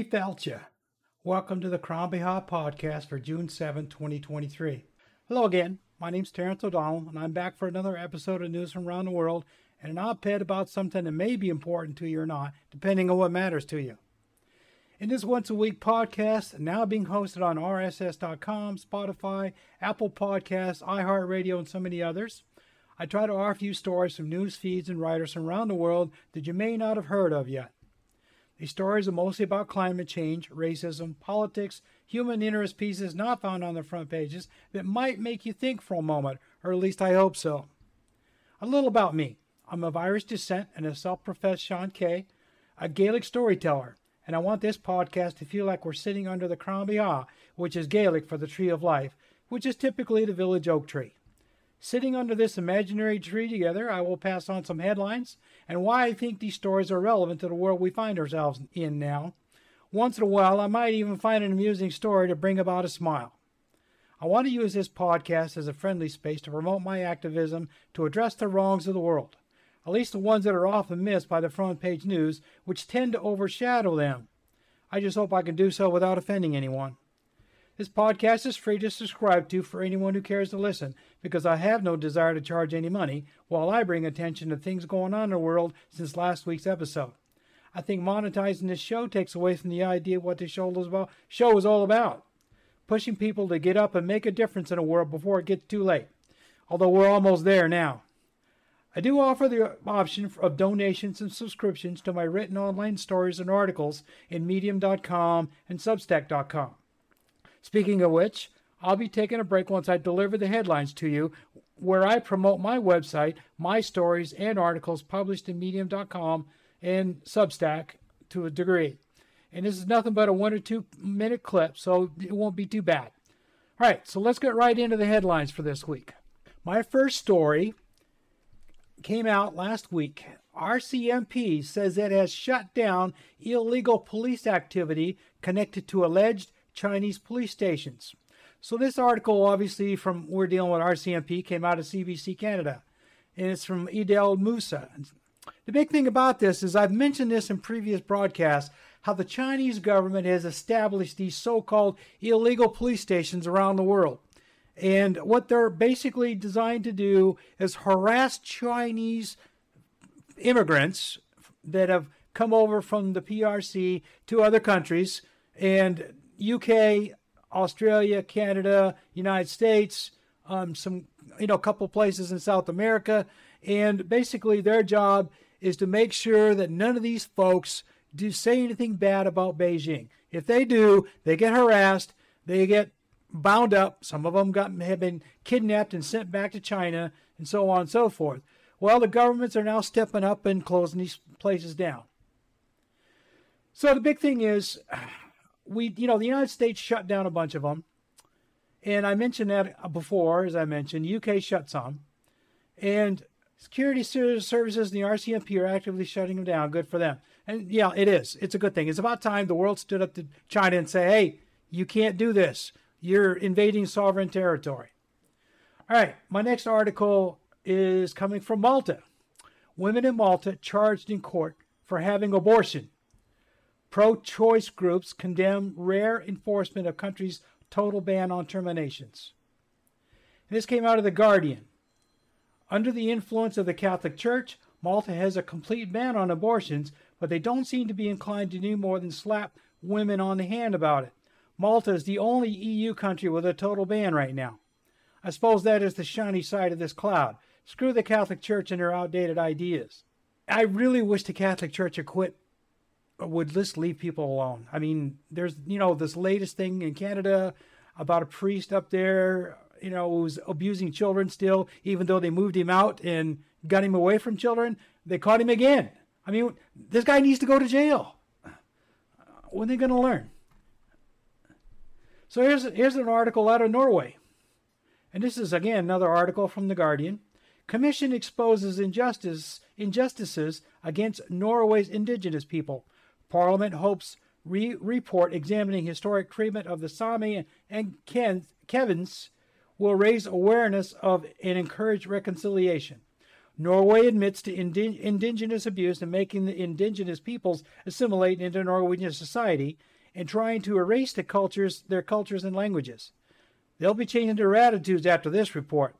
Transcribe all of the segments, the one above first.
Céad míle fáilte. Welcome to the Crann Bethadh podcast for June 7, 2023. Hello again. My name's Terrence O'Donnell, and I'm back for another episode of News from Around the World and an op ed about something that may be important to you or not, depending on what matters to you. In this once a week podcast, now being hosted on RSS.com, Spotify, Apple Podcasts, iHeartRadio, and so many others, I try to offer you stories from news feeds and writers from around the world that you may not have heard of yet. These stories are mostly about climate change, racism, politics, human interest pieces not found on the front pages that might make you think for a moment, or at least I hope so. A little about me. I'm of Irish descent and a self professed seanchaí, a Gaelic storyteller, and I want this podcast to feel like we're sitting under the Crann Bethadh, which is Gaelic for the tree of life, which is typically the village oak tree. Sitting under this imaginary tree together, I will pass on some headlines and why I think these stories are relevant to the world we find ourselves in now. Once in a while, I might even find an amusing story to bring about a smile. I want to use this podcast as a friendly space to promote my activism to address the wrongs of the world, at least the ones that are often missed by the front page news, which tend to overshadow them. I just hope I can do so without offending anyone. This podcast is free to subscribe to for anyone who cares to listen, because I have no desire to charge any money while I bring attention to things going on in the world since last week's episode. I think monetizing this show takes away from the idea of what this show is about. Show is all about pushing people to get up and make a difference in the world before it gets too late. Although we're almost there now. I do offer the option of donations and subscriptions to my written online stories and articles in medium.com and substack.com. Speaking of which, I'll be taking a break once I deliver the headlines to you, where I promote my website, my stories, and articles published in medium.com and Substack to a degree. And this is nothing but a one or two minute clip, so it won't be too bad. All right, so let's get right into the headlines for this week. My first story came out last week. RCMP says it has shut down illegal police activity connected to alleged Chinese police stations. So this article, obviously, from we're dealing with RCMP, came out of CBC Canada, and it's from Idel Musa. The big thing about this is I've mentioned this in previous broadcasts how the Chinese government has established these so-called illegal police stations around the world. And what they're basically designed to do is harass Chinese immigrants that have come over from the PRC to other countries and UK, Australia, Canada, United States, um, some you know a couple places in South America, and basically their job is to make sure that none of these folks do say anything bad about Beijing. If they do, they get harassed, they get bound up. Some of them got have been kidnapped and sent back to China, and so on and so forth. Well, the governments are now stepping up and closing these places down. So the big thing is we, you know, the United States shut down a bunch of them. And I mentioned that before, as I mentioned, UK shut some. And security services and the RCMP are actively shutting them down. Good for them. And yeah, it is. It's a good thing. It's about time the world stood up to China and say, hey, you can't do this. You're invading sovereign territory. All right, my next article is coming from Malta. Women in Malta charged in court for having abortion. Pro choice groups condemn rare enforcement of country's total ban on terminations. This came out of The Guardian. Under the influence of the Catholic Church, Malta has a complete ban on abortions, but they don't seem to be inclined to do more than slap women on the hand about it. Malta is the only EU country with a total ban right now. I suppose that is the shiny side of this cloud. Screw the Catholic Church and their outdated ideas. I really wish the Catholic Church had quit would just leave people alone. I mean, there's you know this latest thing in Canada about a priest up there, you know, who's abusing children still, even though they moved him out and got him away from children. They caught him again. I mean, this guy needs to go to jail. When are they going to learn? So here's here's an article out of Norway, and this is again another article from the Guardian. Commission exposes injustice injustices against Norway's indigenous people Parliament hopes re- report examining historic treatment of the Sami and Ken- Kevins will raise awareness of and encourage reconciliation. Norway admits to indi- indigenous abuse and making the indigenous peoples assimilate into Norwegian society and trying to erase the cultures, their cultures and languages. They'll be changing their attitudes after this report.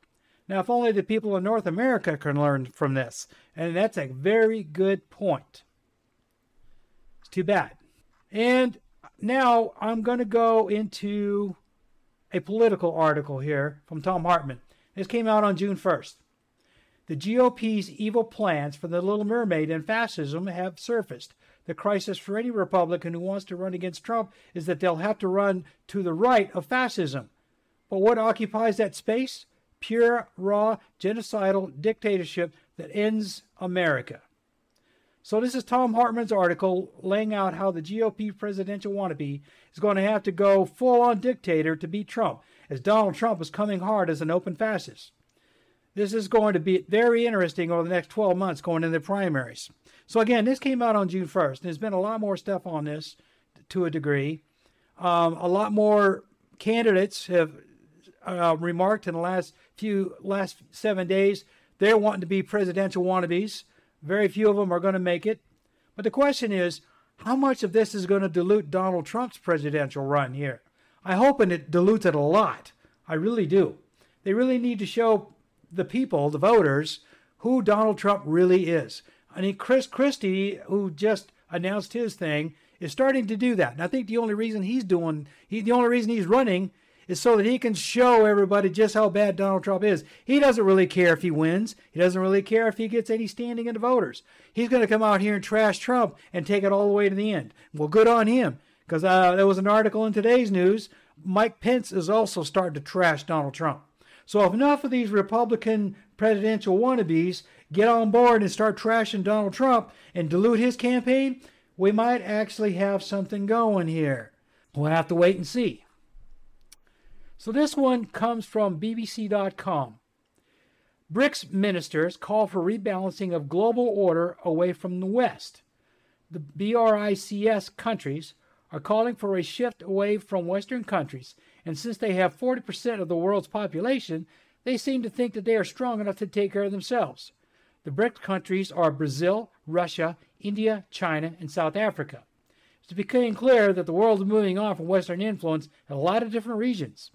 Now, if only the people in North America can learn from this, and that's a very good point. Too bad. And now I'm going to go into a political article here from Thom Hartmann. This came out on June 1st. The GOP's evil plans for the Little Mermaid and fascism have surfaced. The crisis for any Republican who wants to run against Trump is that they'll have to run to the right of fascism. But what occupies that space? Pure, raw, genocidal dictatorship that ends America. So, this is Thom Hartmann's article laying out how the GOP presidential wannabe is going to have to go full on dictator to beat Trump, as Donald Trump is coming hard as an open fascist. This is going to be very interesting over the next 12 months going into the primaries. So, again, this came out on June 1st. There's been a lot more stuff on this to a degree. Um, a lot more candidates have uh, remarked in the last few, last seven days, they're wanting to be presidential wannabes. Very few of them are going to make it. But the question is, how much of this is going to dilute Donald Trump's presidential run here? I hope and it dilutes it a lot. I really do. They really need to show the people, the voters, who Donald Trump really is. I mean, Chris Christie, who just announced his thing, is starting to do that. And I think the only reason he's doing, he, the only reason he's running is so that he can show everybody just how bad Donald Trump is. He doesn't really care if he wins. He doesn't really care if he gets any standing in the voters. He's going to come out here and trash Trump and take it all the way to the end. Well, good on him, because uh, there was an article in today's news. Mike Pence is also starting to trash Donald Trump. So if enough of these Republican presidential wannabes get on board and start trashing Donald Trump and dilute his campaign, we might actually have something going here. We'll have to wait and see. So this one comes from BBC.com. BRICS ministers call for rebalancing of global order away from the West. The BRICS countries are calling for a shift away from Western countries and since they have 40% of the world's population, they seem to think that they are strong enough to take care of themselves. The BRICS countries are Brazil, Russia, India, China, and South Africa. It's becoming clear that the world is moving on from Western influence in a lot of different regions.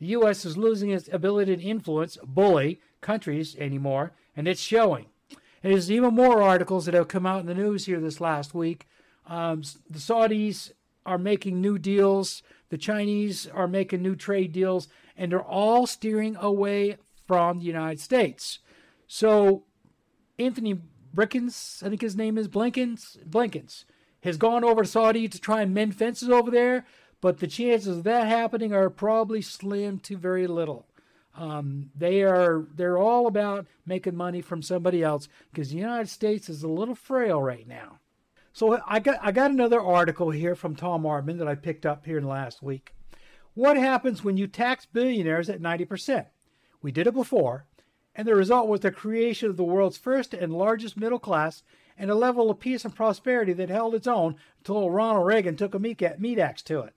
The U.S. is losing its ability to influence, bully countries anymore, and it's showing. And there's even more articles that have come out in the news here this last week. Um, the Saudis are making new deals the Chinese are making new trade deals, and they're all steering away from the United States. So Anthony Brinkens, I think his name is Blinkens, Blinkens, has gone over to Saudi to try and mend fences over there, but the chances of that happening are probably slim to very little. Um, they are they're all about making money from somebody else because the United States is a little frail right now. So I got I got another article here from Thom Hartmann that I picked up here in the last week. What happens when you tax billionaires at 90%? We did it before, and the result was the creation of the world's first and largest middle class and a level of peace and prosperity that held its own until Ronald Reagan took a meat axe to it.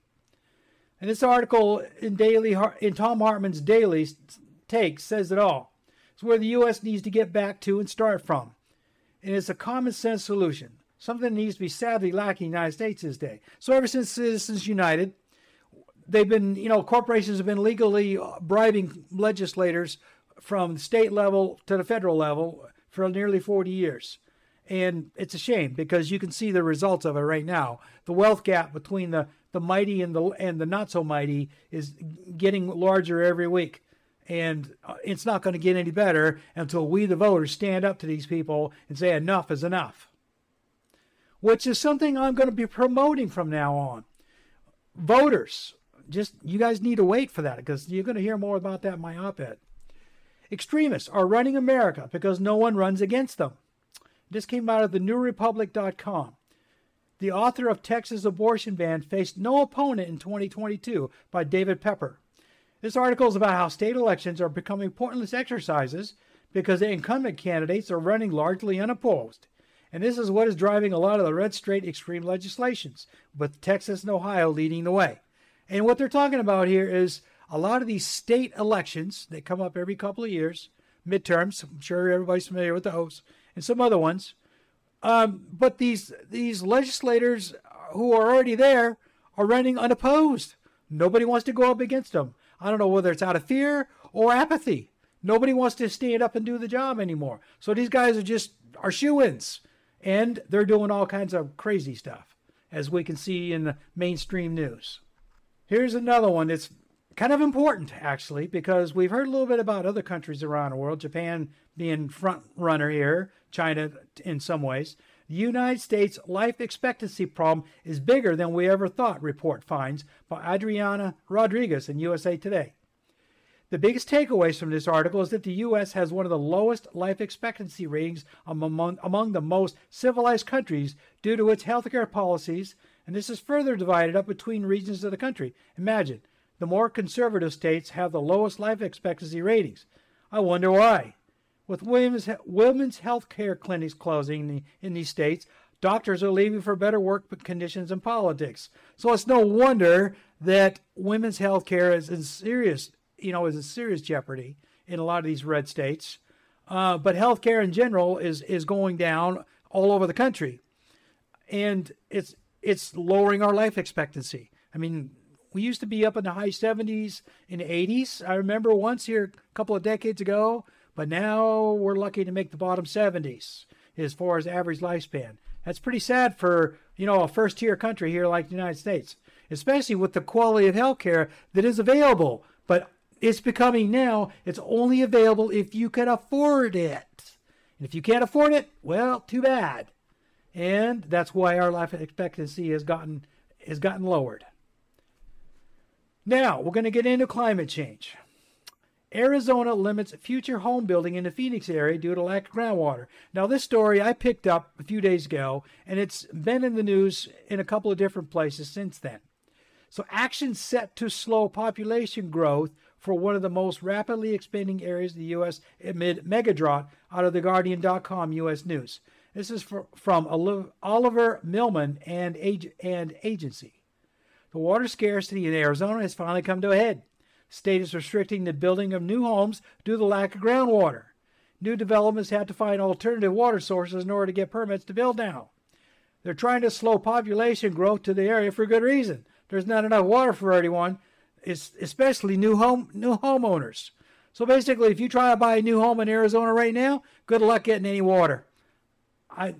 And this article in daily in Thom Hartmann's daily take says it all. It's where the U.S. needs to get back to and start from. And it's a common sense solution something that needs to be sadly lacking in the United States this day. So ever since Citizens United, they've been, you know, corporations have been legally uh, bribing legislators from the state level to the federal level for nearly 40 years. And it's a shame because you can see the results of it right now. The wealth gap between the, the mighty and the and the not so mighty is getting larger every week. And uh, it's not going to get any better until we, the voters, stand up to these people and say enough is enough which is something I'm going to be promoting from now on. Voters, just you guys need to wait for that because you're going to hear more about that in my op ed. Extremists are running America because no one runs against them. This came out of the newrepublic.com. The author of Texas abortion ban faced no opponent in 2022 by David Pepper. This article is about how state elections are becoming pointless exercises because the incumbent candidates are running largely unopposed. And this is what is driving a lot of the red state extreme legislations, with Texas and Ohio leading the way. And what they're talking about here is a lot of these state elections that come up every couple of years, midterms. I'm sure everybody's familiar with those, and some other ones. Um, but these these legislators who are already there are running unopposed. Nobody wants to go up against them. I don't know whether it's out of fear or apathy. Nobody wants to stand up and do the job anymore. So these guys are just are shoe-ins, and they're doing all kinds of crazy stuff, as we can see in the mainstream news. Here's another one that's kind of important, actually, because we've heard a little bit about other countries around the world, Japan being front runner here, China in some ways. The United States life expectancy problem is bigger than we ever thought, report finds by Adrianna Rodriguez in USA Today. The biggest takeaways from this article is that the U.S. has one of the lowest life expectancy ratings among, among the most civilized countries due to its healthcare policies, and this is further divided up between regions of the country. Imagine, the more conservative states have the lowest life expectancy ratings. I wonder why. With women's, women's health care clinics closing in, the, in these states, doctors are leaving for better work conditions and politics. So it's no wonder that women's health care is in serious, you know, is in serious jeopardy in a lot of these red states. Uh, but health care in general is is going down all over the country, and it's it's lowering our life expectancy. I mean, we used to be up in the high 70s and 80s. I remember once here a couple of decades ago, but now we're lucky to make the bottom 70s as far as average lifespan. That's pretty sad for, you know, a first tier country here like the United States, especially with the quality of health care that is available. But it's becoming now, it's only available if you can afford it. And if you can't afford it, well, too bad. And that's why our life expectancy has gotten has gotten lowered. Now, we're going to get into climate change. Arizona limits future home building in the Phoenix area due to lack of groundwater. Now, this story I picked up a few days ago, and it's been in the news in a couple of different places since then. So, action set to slow population growth for one of the most rapidly expanding areas of the U.S. amid megadrought out of the Guardian.com U.S. News. This is for, from Oliver Milman and, and agency. The water scarcity in Arizona has finally come to a head state is restricting the building of new homes due to the lack of groundwater. New developments have to find alternative water sources in order to get permits to build now. They're trying to slow population growth to the area for good reason. There's not enough water for everyone, especially new home new homeowners. So basically, if you try to buy a new home in Arizona right now, good luck getting any water. I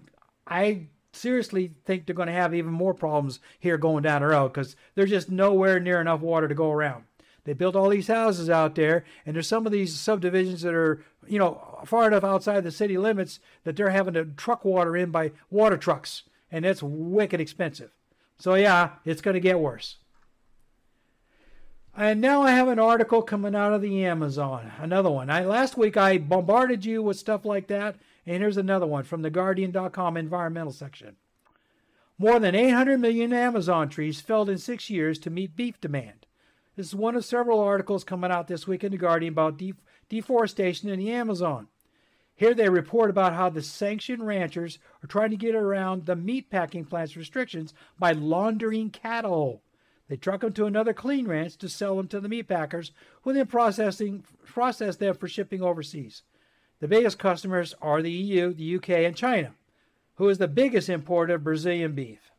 I seriously think they're going to have even more problems here going down the road because there's just nowhere near enough water to go around. They built all these houses out there, and there's some of these subdivisions that are, you know, far enough outside the city limits that they're having to truck water in by water trucks, and it's wicked expensive. So yeah, it's going to get worse. And now I have an article coming out of the Amazon, another one. I, last week I bombarded you with stuff like that, and here's another one from the Guardian.com environmental section. More than 800 million Amazon trees felled in six years to meet beef demand. This is one of several articles coming out this week in The Guardian about de- deforestation in the Amazon. Here they report about how the sanctioned ranchers are trying to get around the meatpacking plant's restrictions by laundering cattle. They truck them to another clean ranch to sell them to the meatpackers, who then processing, process them for shipping overseas. The biggest customers are the EU, the UK, and China, who is the biggest importer of Brazilian beef.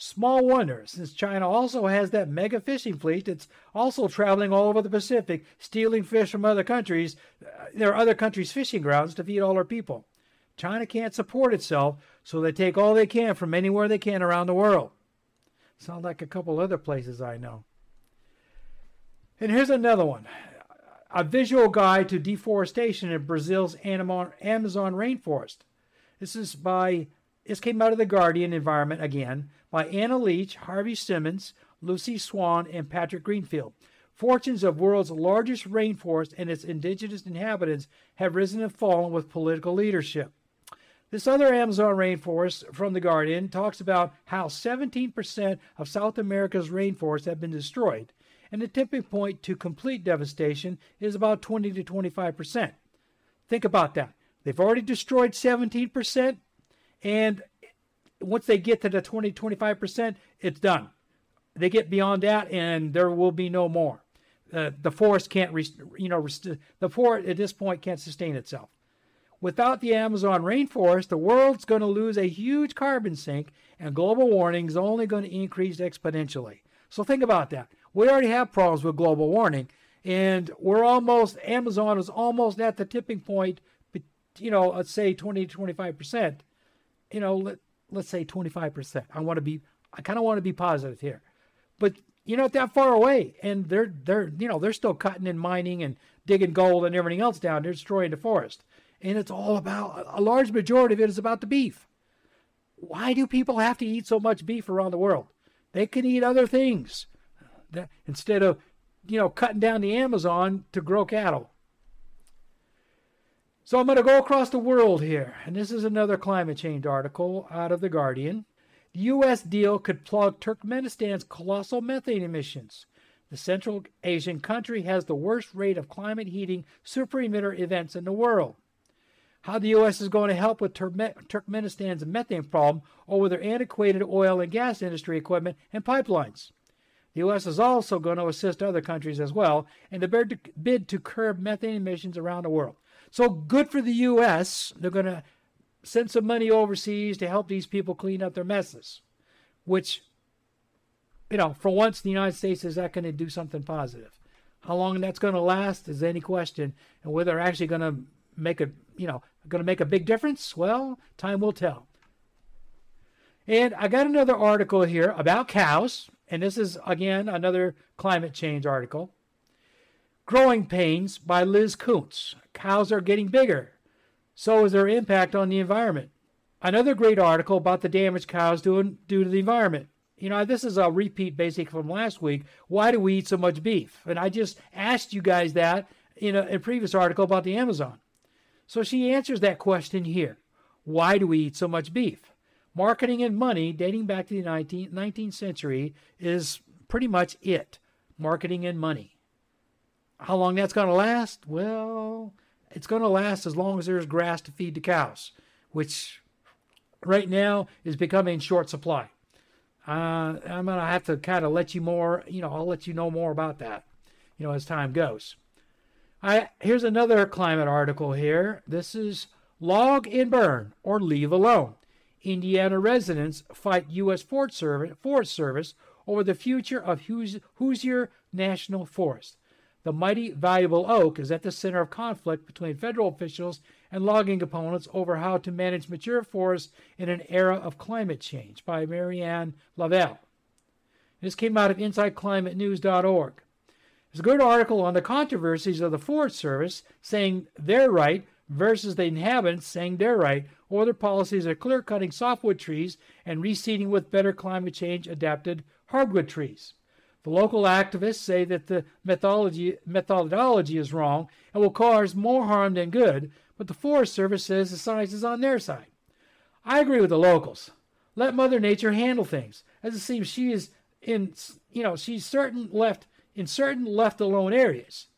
Small wonder, since China also has that mega fishing fleet that's also traveling all over the Pacific, stealing fish from other countries. Uh, there are other countries' fishing grounds to feed all our people. China can't support itself, so they take all they can from anywhere they can around the world. Sounds like a couple other places I know. And here's another one a visual guide to deforestation in Brazil's Amazon rainforest. This is by this came out of the Guardian Environment again by Anna Leach, Harvey Symons, Lucy Swan, and Patrick Greenfield. Fortunes of world's largest rainforest and its indigenous inhabitants have risen and fallen with political leadership. This other Amazon rainforest from The Guardian talks about how 17% of South America's rainforests have been destroyed, and the tipping point to complete devastation is about 20 to 25%. Think about that. They've already destroyed 17%, and once they get to the 20, 25%, it's done. They get beyond that, and there will be no more. uh, the forest can't, you know, the forest at this point can't sustain itself. Without the Amazon rainforest, the world's going to lose a huge carbon sink, and global warming is only going to increase exponentially. So think about that. We already have problems with global warming, and we're almost Amazon is almost at the tipping point. You know, let's say 20 to 25 percent. You know, let, let's say 25 percent. I want to be, I kind of want to be positive here, but you're not that far away, and they're they're you know they're still cutting and mining and digging gold and everything else down. They're destroying the forest and it's all about a large majority of it is about the beef. Why do people have to eat so much beef around the world? They can eat other things that, instead of, you know, cutting down the Amazon to grow cattle. So I'm going to go across the world here, and this is another climate change article out of The Guardian. The U.S. deal could plug Turkmenistan's colossal methane emissions. The Central Asian country has the worst rate of climate heating super emitter events in the world how the U.S. is going to help with Turkmenistan's methane problem or with their antiquated oil and gas industry equipment and pipelines. The U.S. is also going to assist other countries as well in the bid to, bid to curb methane emissions around the world. So good for the U.S. They're going to send some money overseas to help these people clean up their messes, which, you know, for once the United States is not going to do something positive. How long that's going to last is any question, and whether they're actually going to make a you know going to make a big difference? Well, time will tell. And I got another article here about cows, and this is again another climate change article. Growing Pains by Liz Kuntz. Cows are getting bigger. So is their impact on the environment. Another great article about the damage cows doing due to the environment. You know, this is a repeat basic from last week. Why do we eat so much beef? And I just asked you guys that in a, a previous article about the Amazon. So she answers that question here. Why do we eat so much beef? Marketing and money, dating back to the 19th, 19th century, is pretty much it. Marketing and money. How long that's going to last? Well, it's going to last as long as there's grass to feed the cows, which right now is becoming short supply. Uh, I'm going to have to kind of let you more, you know, I'll let you know more about that, you know, as time goes. I, here's another climate article here. This is Log and Burn or Leave Alone. Indiana residents fight U.S. Forest Service, Forest Service over the future of Hoosier National Forest. The mighty valuable oak is at the center of conflict between federal officials and logging opponents over how to manage mature forests in an era of climate change by Marianne Lavelle. This came out of InsideClimateNews.org. There's a good article on the controversies of the Forest Service saying they're right versus the inhabitants saying they're right, or their policies are clear cutting softwood trees and reseeding with better climate change adapted hardwood trees. The local activists say that the methodology, methodology is wrong and will cause more harm than good, but the Forest Service says the science is on their side. I agree with the locals. Let Mother Nature handle things, as it seems she is in, you know, she's certain left in certain left alone areas.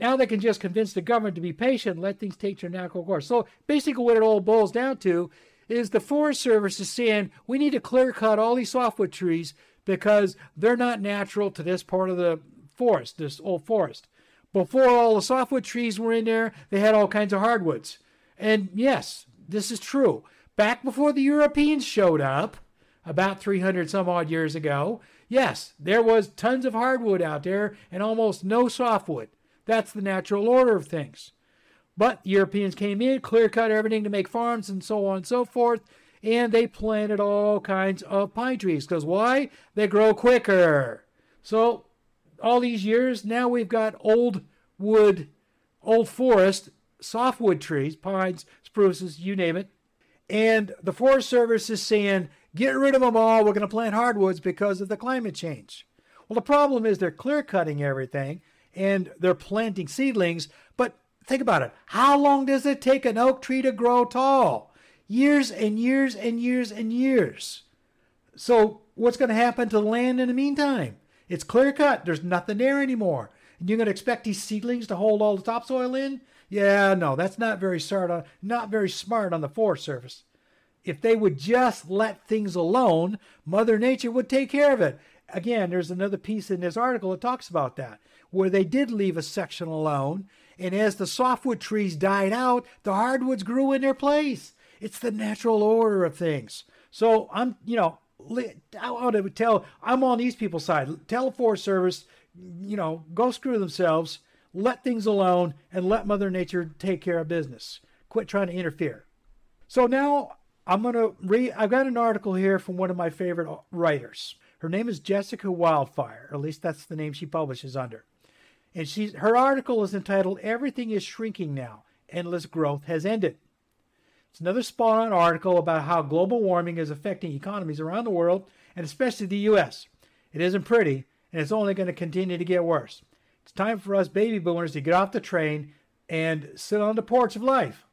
Now they can just convince the government to be patient let things take their natural course. So basically, what it all boils down to is the Forest Service is saying we need to clear cut all these softwood trees because they're not natural to this part of the forest, this old forest. Before all the softwood trees were in there, they had all kinds of hardwoods. And yes, this is true. Back before the Europeans showed up, about 300 some odd years ago, Yes, there was tons of hardwood out there and almost no softwood. That's the natural order of things. But Europeans came in, clear cut everything to make farms and so on and so forth, and they planted all kinds of pine trees. Because why? They grow quicker. So, all these years, now we've got old wood, old forest, softwood trees, pines, spruces, you name it. And the Forest Service is saying, Get rid of them all. We're going to plant hardwoods because of the climate change. Well, the problem is they're clear cutting everything and they're planting seedlings. But think about it. How long does it take an oak tree to grow tall? Years and years and years and years. So, what's going to happen to the land in the meantime? It's clear cut. There's nothing there anymore. And you're going to expect these seedlings to hold all the topsoil in? Yeah, no, that's not very smart on, uh, not very smart on the Forest Service if they would just let things alone, Mother Nature would take care of it. again, there's another piece in this article that talks about that, where they did leave a section alone. And as the softwood trees died out, the hardwoods grew in their place. It's the natural order of things. So I'm, you know, I want to tell, I'm on these people's side. Tell Forest Service, you know, go screw themselves, let things alone, and let Mother Nature take care of business. Quit trying to interfere. So now I'm going to read, I've got an article here from one of my favorite writers. Her name is Jessica Wildfire, at least that's the name she publishes under. And she's, her article is entitled Everything is Shrinking Now Endless Growth Has Ended. It's another spot on article about how global warming is affecting economies around the world, and especially the U.S. It isn't pretty, and it's only going to continue to get worse. It's time for us baby boomers to get off the train and sit on the porch of life.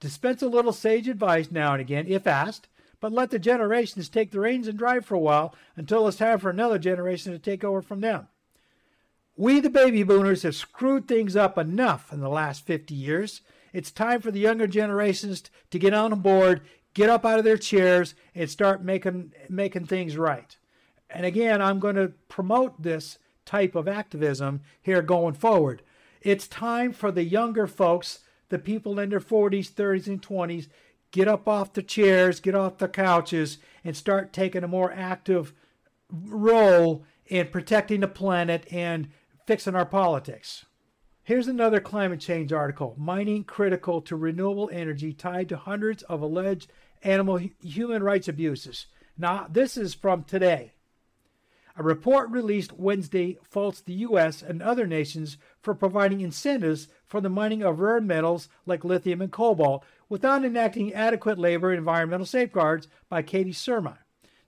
Dispense a little sage advice now and again, if asked, but let the generations take the reins and drive for a while until it's time for another generation to take over from them. We, the baby boomers, have screwed things up enough in the last 50 years. It's time for the younger generations to get on board, get up out of their chairs, and start making, making things right. And again, I'm going to promote this type of activism here going forward. It's time for the younger folks, the people in their 40s, 30s, and 20s, get up off the chairs, get off the couches, and start taking a more active role in protecting the planet and fixing our politics. Here's another climate change article Mining critical to renewable energy tied to hundreds of alleged animal human rights abuses. Now, this is from today. A report released Wednesday faults the U.S. and other nations for providing incentives for the mining of rare metals like lithium and cobalt without enacting adequate labor and environmental safeguards by Katie Surma.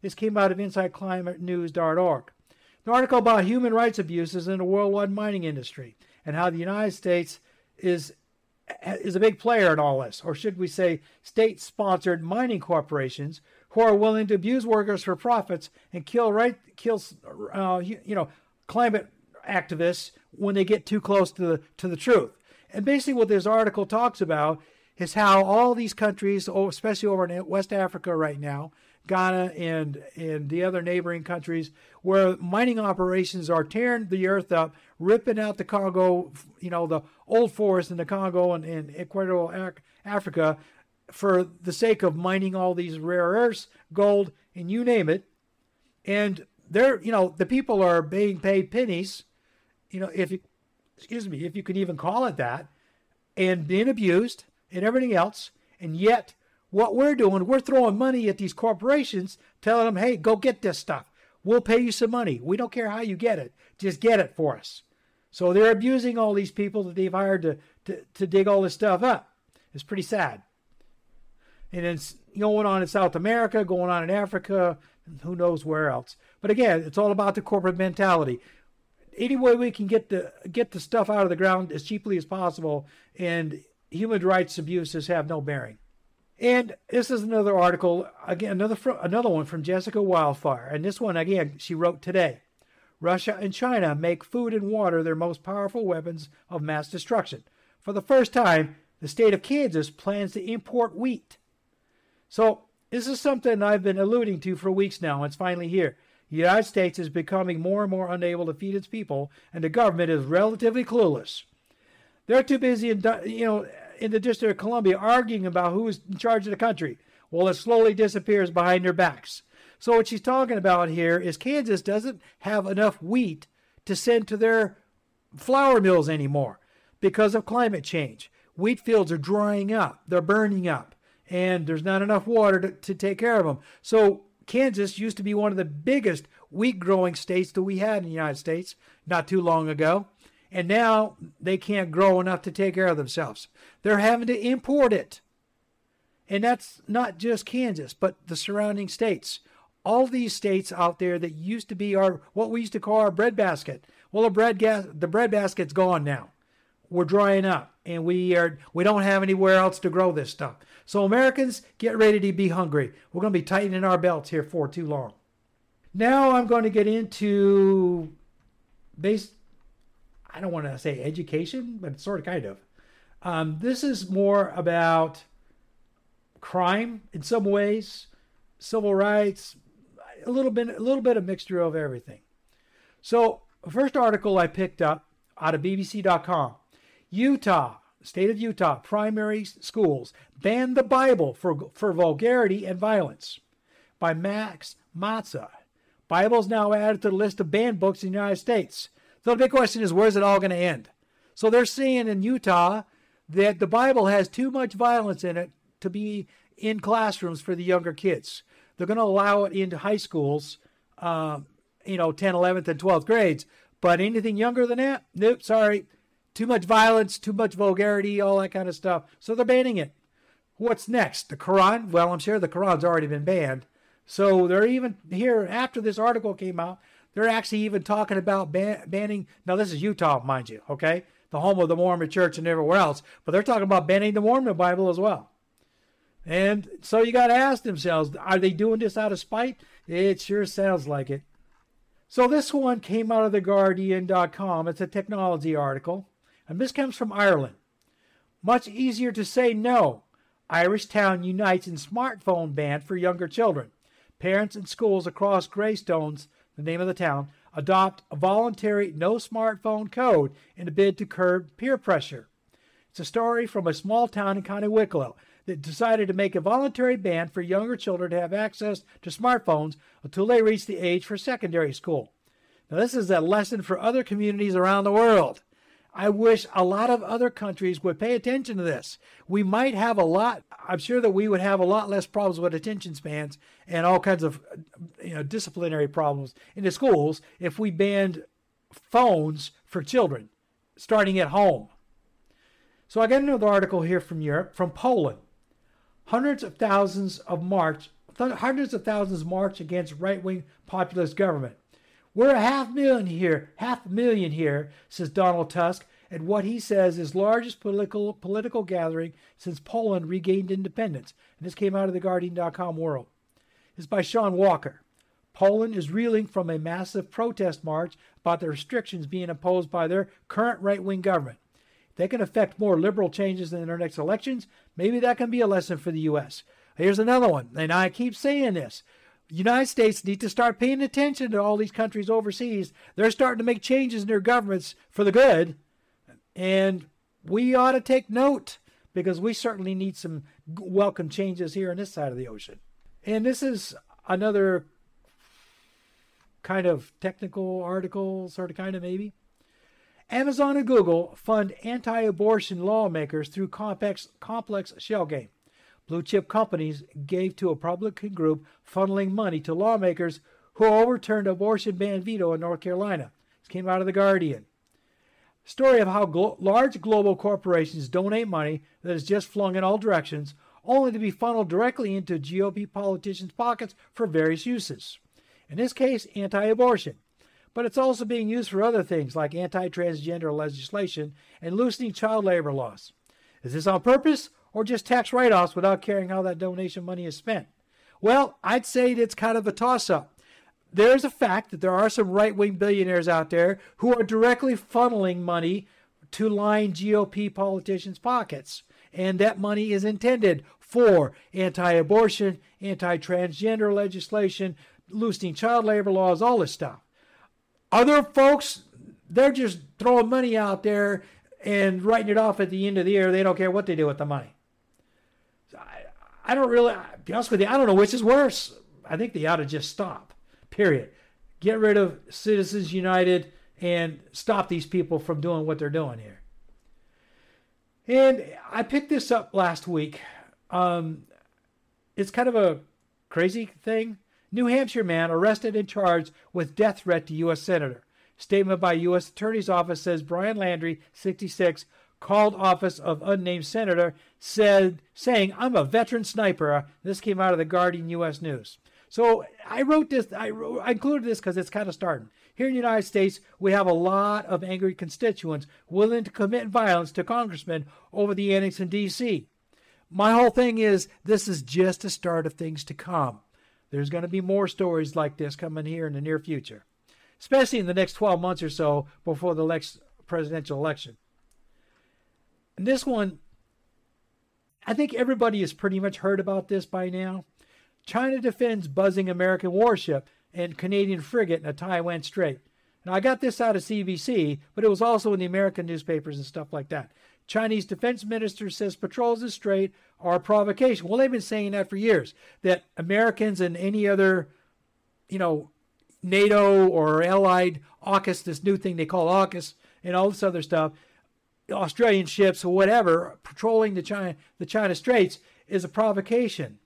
This came out of InsideClimateNews.org. The article about human rights abuses in the worldwide mining industry and how the United States is is a big player in all this, or should we say, state sponsored mining corporations who are willing to abuse workers for profits and kill right kill uh, you, you know climate activists when they get too close to the to the truth. And basically, what this article talks about is how all these countries, especially over in West Africa right now, Ghana and and the other neighboring countries, where mining operations are tearing the earth up, ripping out the Congo, you know, the old forest in the Congo and, in Equatorial Africa, for the sake of mining all these rare earths, gold, and you name it. And they're, you know, the people are being paid pennies, you know, if you, excuse me, if you can even call it that, and being abused and everything else. And yet, what we're doing, we're throwing money at these corporations, telling them, hey, go get this stuff. We'll pay you some money. We don't care how you get it. Just get it for us. So they're abusing all these people that they've hired to, to, to dig all this stuff up. It's pretty sad. And it's going on in South America, going on in Africa, who knows where else. But again, it's all about the corporate mentality. Any way we can get the get the stuff out of the ground as cheaply as possible and human rights abuses have no bearing. And this is another article, again, another another one from Jessica Wildfire. And this one, again, she wrote today. Russia and China make food and water their most powerful weapons of mass destruction. For the first time, the state of Kansas plans to import wheat. So, this is something I've been alluding to for weeks now, it's finally here. The United States is becoming more and more unable to feed its people, and the government is relatively clueless. They're too busy, in, you know, in the District of Columbia arguing about who is in charge of the country. Well, it slowly disappears behind their backs. So what she's talking about here is Kansas doesn't have enough wheat to send to their flour mills anymore because of climate change. Wheat fields are drying up, they're burning up, and there's not enough water to, to take care of them. So Kansas used to be one of the biggest wheat growing states that we had in the United States not too long ago and now they can't grow enough to take care of themselves. They're having to import it. And that's not just Kansas, but the surrounding states. All these states out there that used to be our what we used to call our breadbasket. Well, the bread gas the breadbasket's gone now. We're drying up, and we are we don't have anywhere else to grow this stuff. So Americans, get ready to be hungry. We're going to be tightening our belts here for too long. Now I'm going to get into base I don't want to say education, but sort of kind of. Um, this is more about crime in some ways, civil rights, a little bit a little bit of mixture of everything. So, first article I picked up out of BBC.com. Utah, state of Utah, primary schools ban the Bible for for vulgarity and violence by Max Matza. Bibles now added to the list of banned books in the United States. So the big question is, where's it all going to end? So they're saying in Utah that the Bible has too much violence in it to be in classrooms for the younger kids. They're going to allow it into high schools, um, you know, 10, 11th, and 12th grades. But anything younger than that, nope, sorry. Too much violence, too much vulgarity, all that kind of stuff. So they're banning it. What's next? The Quran? Well, I'm sure the Quran's already been banned. So they're even here after this article came out. They're actually even talking about ban- banning. Now this is Utah, mind you, okay, the home of the Mormon Church and everywhere else. But they're talking about banning the Mormon Bible as well. And so you got to ask themselves, are they doing this out of spite? It sure sounds like it. So this one came out of the Guardian.com. It's a technology article, and this comes from Ireland. Much easier to say no. Irish town unites in smartphone ban for younger children. Parents and schools across Greystones, the name of the town, adopt a voluntary no smartphone code in a bid to curb peer pressure. It's a story from a small town in County Wicklow that decided to make a voluntary ban for younger children to have access to smartphones until they reach the age for secondary school. Now, this is a lesson for other communities around the world. I wish a lot of other countries would pay attention to this. We might have a lot, I'm sure that we would have a lot less problems with attention spans and all kinds of you know, disciplinary problems in the schools if we banned phones for children starting at home. So I got another article here from Europe, from Poland. Hundreds of thousands of march, hundreds of thousands march against right-wing populist government. We're a half million here, half a million here, says Donald Tusk, at what he says is largest political political gathering since Poland regained independence. And this came out of the Guardian.com world. It's by Shaun Walker. Poland is reeling from a massive protest march about the restrictions being imposed by their current right wing government they can affect more liberal changes in their next elections. Maybe that can be a lesson for the U.S. Here's another one, and I keep saying this. United States need to start paying attention to all these countries overseas. They're starting to make changes in their governments for the good, and we ought to take note because we certainly need some welcome changes here on this side of the ocean. And this is another kind of technical article, sort of, kind of, maybe. Amazon and Google fund anti abortion lawmakers through complex, complex shell game. Blue chip companies gave to a Republican group funneling money to lawmakers who overturned abortion ban veto in North Carolina. This came out of The Guardian. Story of how glo- large global corporations donate money that is just flung in all directions, only to be funneled directly into GOP politicians' pockets for various uses. In this case, anti abortion but it's also being used for other things like anti transgender legislation and loosening child labor laws. Is this on purpose or just tax write offs without caring how that donation money is spent? Well, I'd say it's kind of a toss up. There's a fact that there are some right wing billionaires out there who are directly funneling money to line GOP politicians' pockets. And that money is intended for anti abortion, anti transgender legislation, loosening child labor laws, all this stuff. Other folks, they're just throwing money out there and writing it off at the end of the year. They don't care what they do with the money. I don't really, be honest with you, I don't know which is worse. I think they ought to just stop, period. Get rid of Citizens United and stop these people from doing what they're doing here. And I picked this up last week. Um, it's kind of a crazy thing. New Hampshire man arrested and charged with death threat to U.S. Senator. Statement by U.S. Attorney's Office says Brian Landry, 66, called office of unnamed senator, said, saying, I'm a veteran sniper. This came out of the Guardian U.S. News. So I wrote this, I, wrote, I included this because it's kind of starting. Here in the United States, we have a lot of angry constituents willing to commit violence to congressmen over the annex in D.C. My whole thing is this is just a start of things to come. There's going to be more stories like this coming here in the near future, especially in the next 12 months or so before the next presidential election. And this one, I think everybody has pretty much heard about this by now. China defends buzzing American warship and Canadian frigate in the Taiwan Strait. Now, I got this out of CBC, but it was also in the American newspapers and stuff like that. Chinese defense minister says patrols in the strait are a provocation. Well, they've been saying that for years, that Americans and any other, you know, NATO or allied AUKUS, this new thing they call AUKUS, and all this other stuff, Australian ships or whatever patrolling the China the China Straits is a provocation.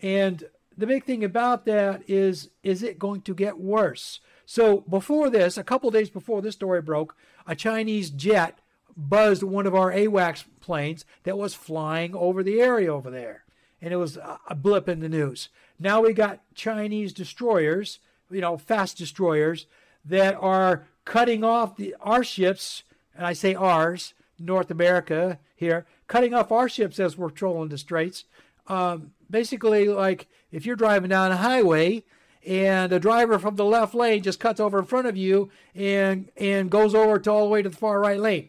And the big thing about that is is it going to get worse? So before this, a couple days before this story broke, a Chinese jet buzzed one of our AWACS planes that was flying over the area over there. And it was a blip in the news. Now we got Chinese destroyers, you know, fast destroyers that are cutting off the, our ships, and I say ours, North America here, cutting off our ships as we're trolling the straits. Um, basically, like if you're driving down a highway and a driver from the left lane just cuts over in front of you and and goes over to all the way to the far right lane.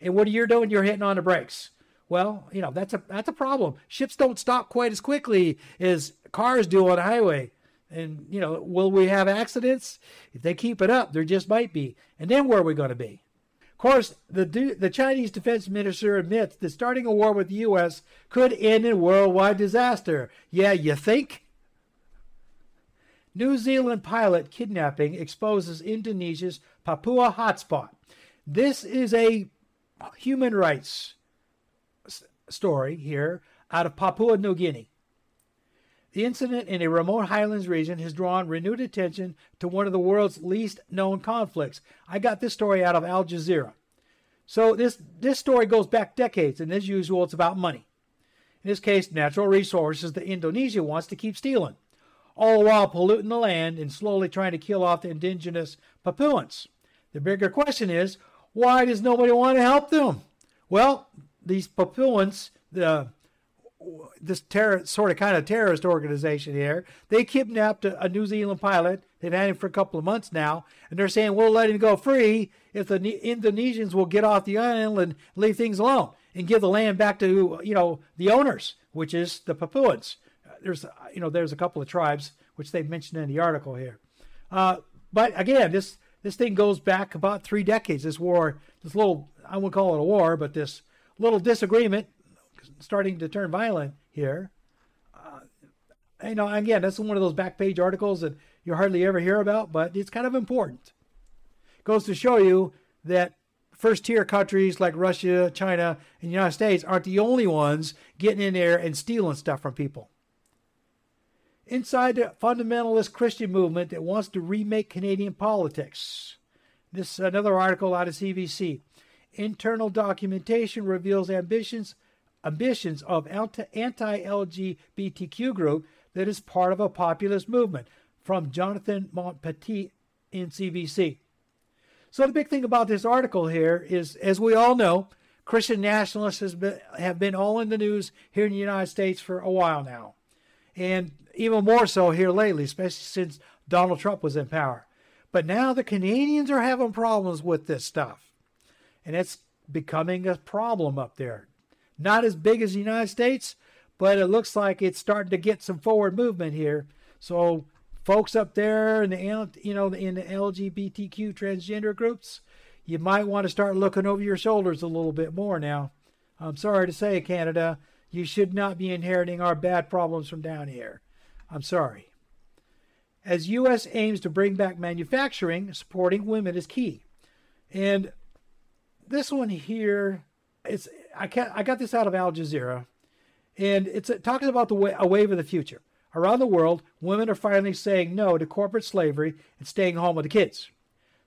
And what are you doing? You're hitting on the brakes. Well, you know that's a that's a problem. Ships don't stop quite as quickly as cars do on a highway. And you know, will we have accidents? If they keep it up, there just might be. And then where are we going to be? Of course, the the Chinese defense minister admits that starting a war with the U.S. could end in worldwide disaster. Yeah, you think? New Zealand pilot kidnapping exposes Indonesia's Papua hotspot. This is a human rights story here out of Papua New Guinea. The incident in a remote highlands region has drawn renewed attention to one of the world's least known conflicts. I got this story out of Al Jazeera. So this this story goes back decades, and as usual, it's about money. In this case, natural resources that Indonesia wants to keep stealing all while polluting the land and slowly trying to kill off the indigenous Papuans. The bigger question is, why does nobody want to help them? Well, these Papuans, the this terror, sort of kind of terrorist organization here, they kidnapped a, a, New Zealand pilot. They've had him for a couple of months now, and they're saying we'll let him go free if the Indonesians will get off the island and leave things alone and give the land back to you know the owners, which is the Papuans there's you know there's a couple of tribes which they mentioned in the article here. Uh, but again, this this thing goes back about three decades. This war, this little I won't call it a war, but this little disagreement starting to turn violent here. Uh, you know, again, that's one of those back page articles that you hardly ever hear about, but it's kind of important. Goes to show you that first tier countries like Russia, China, and the United States aren't the only ones getting in there and stealing stuff from people inside the fundamentalist Christian movement that wants to remake Canadian politics. This another article out of CBC. Internal documentation reveals ambitions ambitions of anti-LGBTQ group that is part of a populist movement from Jonathan Montpetit in CBC. So the big thing about this article here is, as we all know, Christian nationalists been, have been all in the news here in the United States for a while now. And even more so here lately, especially since Donald Trump was in power. But now the Canadians are having problems with this stuff. And it's becoming a problem up there. Not as big as the United States, but it looks like it's starting to get some forward movement here. So folks up there in the you know in the LGBTQ transgender groups, you might want to start looking over your shoulders a little bit more now. I'm sorry to say, Canada, you should not be inheriting our bad problems from down here. I'm sorry. As U.S. aims to bring back manufacturing, supporting women is key. And this one here, it's I can I got this out of Al Jazeera, and it's talking about the way, a wave of the future. Around the world, women are finally saying no to corporate slavery and staying home with the kids.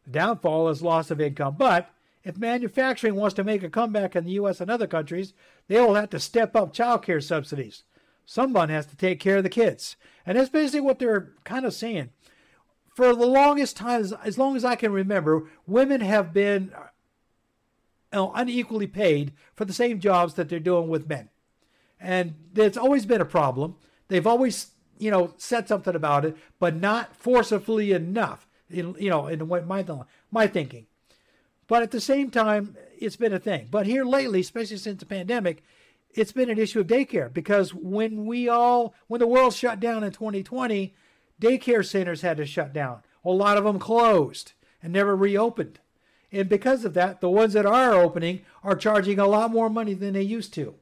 The downfall is loss of income, but if manufacturing wants to make a comeback in the U.S. and other countries, they will have to step up child care subsidies. Someone has to take care of the kids. And that's basically what they're kind of saying. For the longest time, as long as I can remember, women have been unequally paid for the same jobs that they're doing with men. And it's always been a problem. They've always, you know, said something about it, but not forcefully enough, in, you know, in my, my thinking. But at the same time, it's been a thing. But here lately, especially since the pandemic, it's been an issue of daycare because when we all when the world shut down in 2020 daycare centers had to shut down. A lot of them closed and never reopened. And because of that, the ones that are opening are charging a lot more money than they used to.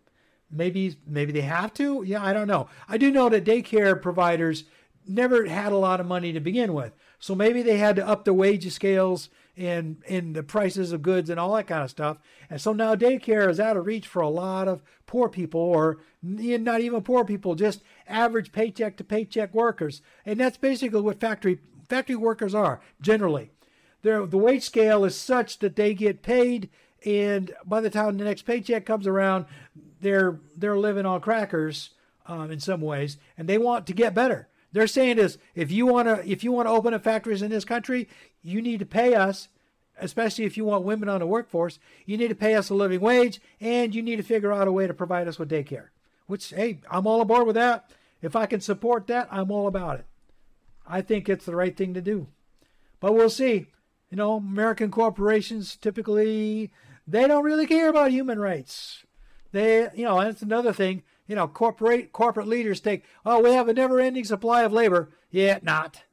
Maybe maybe they have to. Yeah, I don't know. I do know that daycare providers never had a lot of money to begin with. So maybe they had to up the wage scales and in the prices of goods and all that kind of stuff. And so now daycare is out of reach for a lot of poor people or not even poor people, just average paycheck to paycheck workers. And that's basically what factory factory workers are generally. They're, the wage scale is such that they get paid and by the time the next paycheck comes around, they're they're living on crackers um, in some ways, and they want to get better. They're saying is if you want to if you want to open up factories in this country, you need to pay us, especially if you want women on the workforce. You need to pay us a living wage, and you need to figure out a way to provide us with daycare. Which hey, I'm all aboard with that. If I can support that, I'm all about it. I think it's the right thing to do. But we'll see. You know, American corporations typically they don't really care about human rights. They, you know, that's another thing. You know, corporate corporate leaders take, oh, we have a never-ending supply of labor. Yet yeah, not.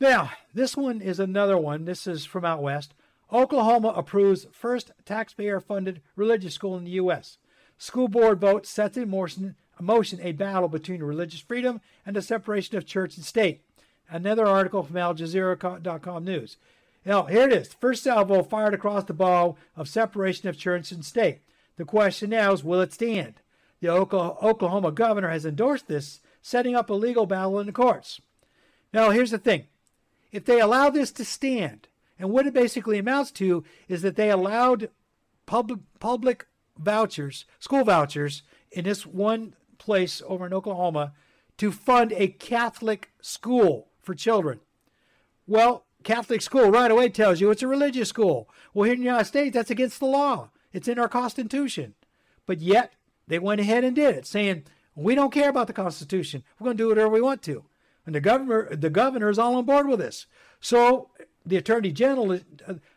Now, this one is another one. This is from out west. Oklahoma approves first taxpayer-funded religious school in the U.S. School board vote sets in motion, motion a battle between religious freedom and the separation of church and state. Another article from Al Jazeera.com News. Now, here it is. First salvo fired across the bow of separation of church and state. The question now is will it stand? The Oklahoma governor has endorsed this, setting up a legal battle in the courts. Now, here's the thing if they allow this to stand, and what it basically amounts to is that they allowed public, public vouchers, school vouchers, in this one place over in Oklahoma to fund a Catholic school for children. Well, Catholic school right away tells you it's a religious school. Well, here in the United States, that's against the law. It's in our Constitution. But yet, they went ahead and did it, saying, we don't care about the Constitution. We're going to do whatever we want to. And the governor, the governor is all on board with this. So the attorney general,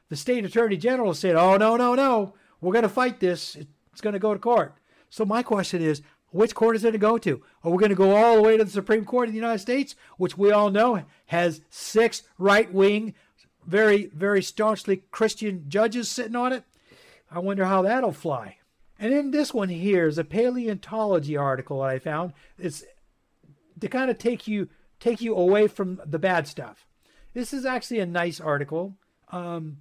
the state attorney general said, oh, no, no, no. We're going to fight this. It's going to go to court. So my question is, which court is it to go to? Are we going to go all the way to the Supreme Court of the United States, which we all know has six right wing, very, very staunchly Christian judges sitting on it? I wonder how that'll fly. And then this one here is a paleontology article that I found. It's to kind of take you take you away from the bad stuff. This is actually a nice article. Um,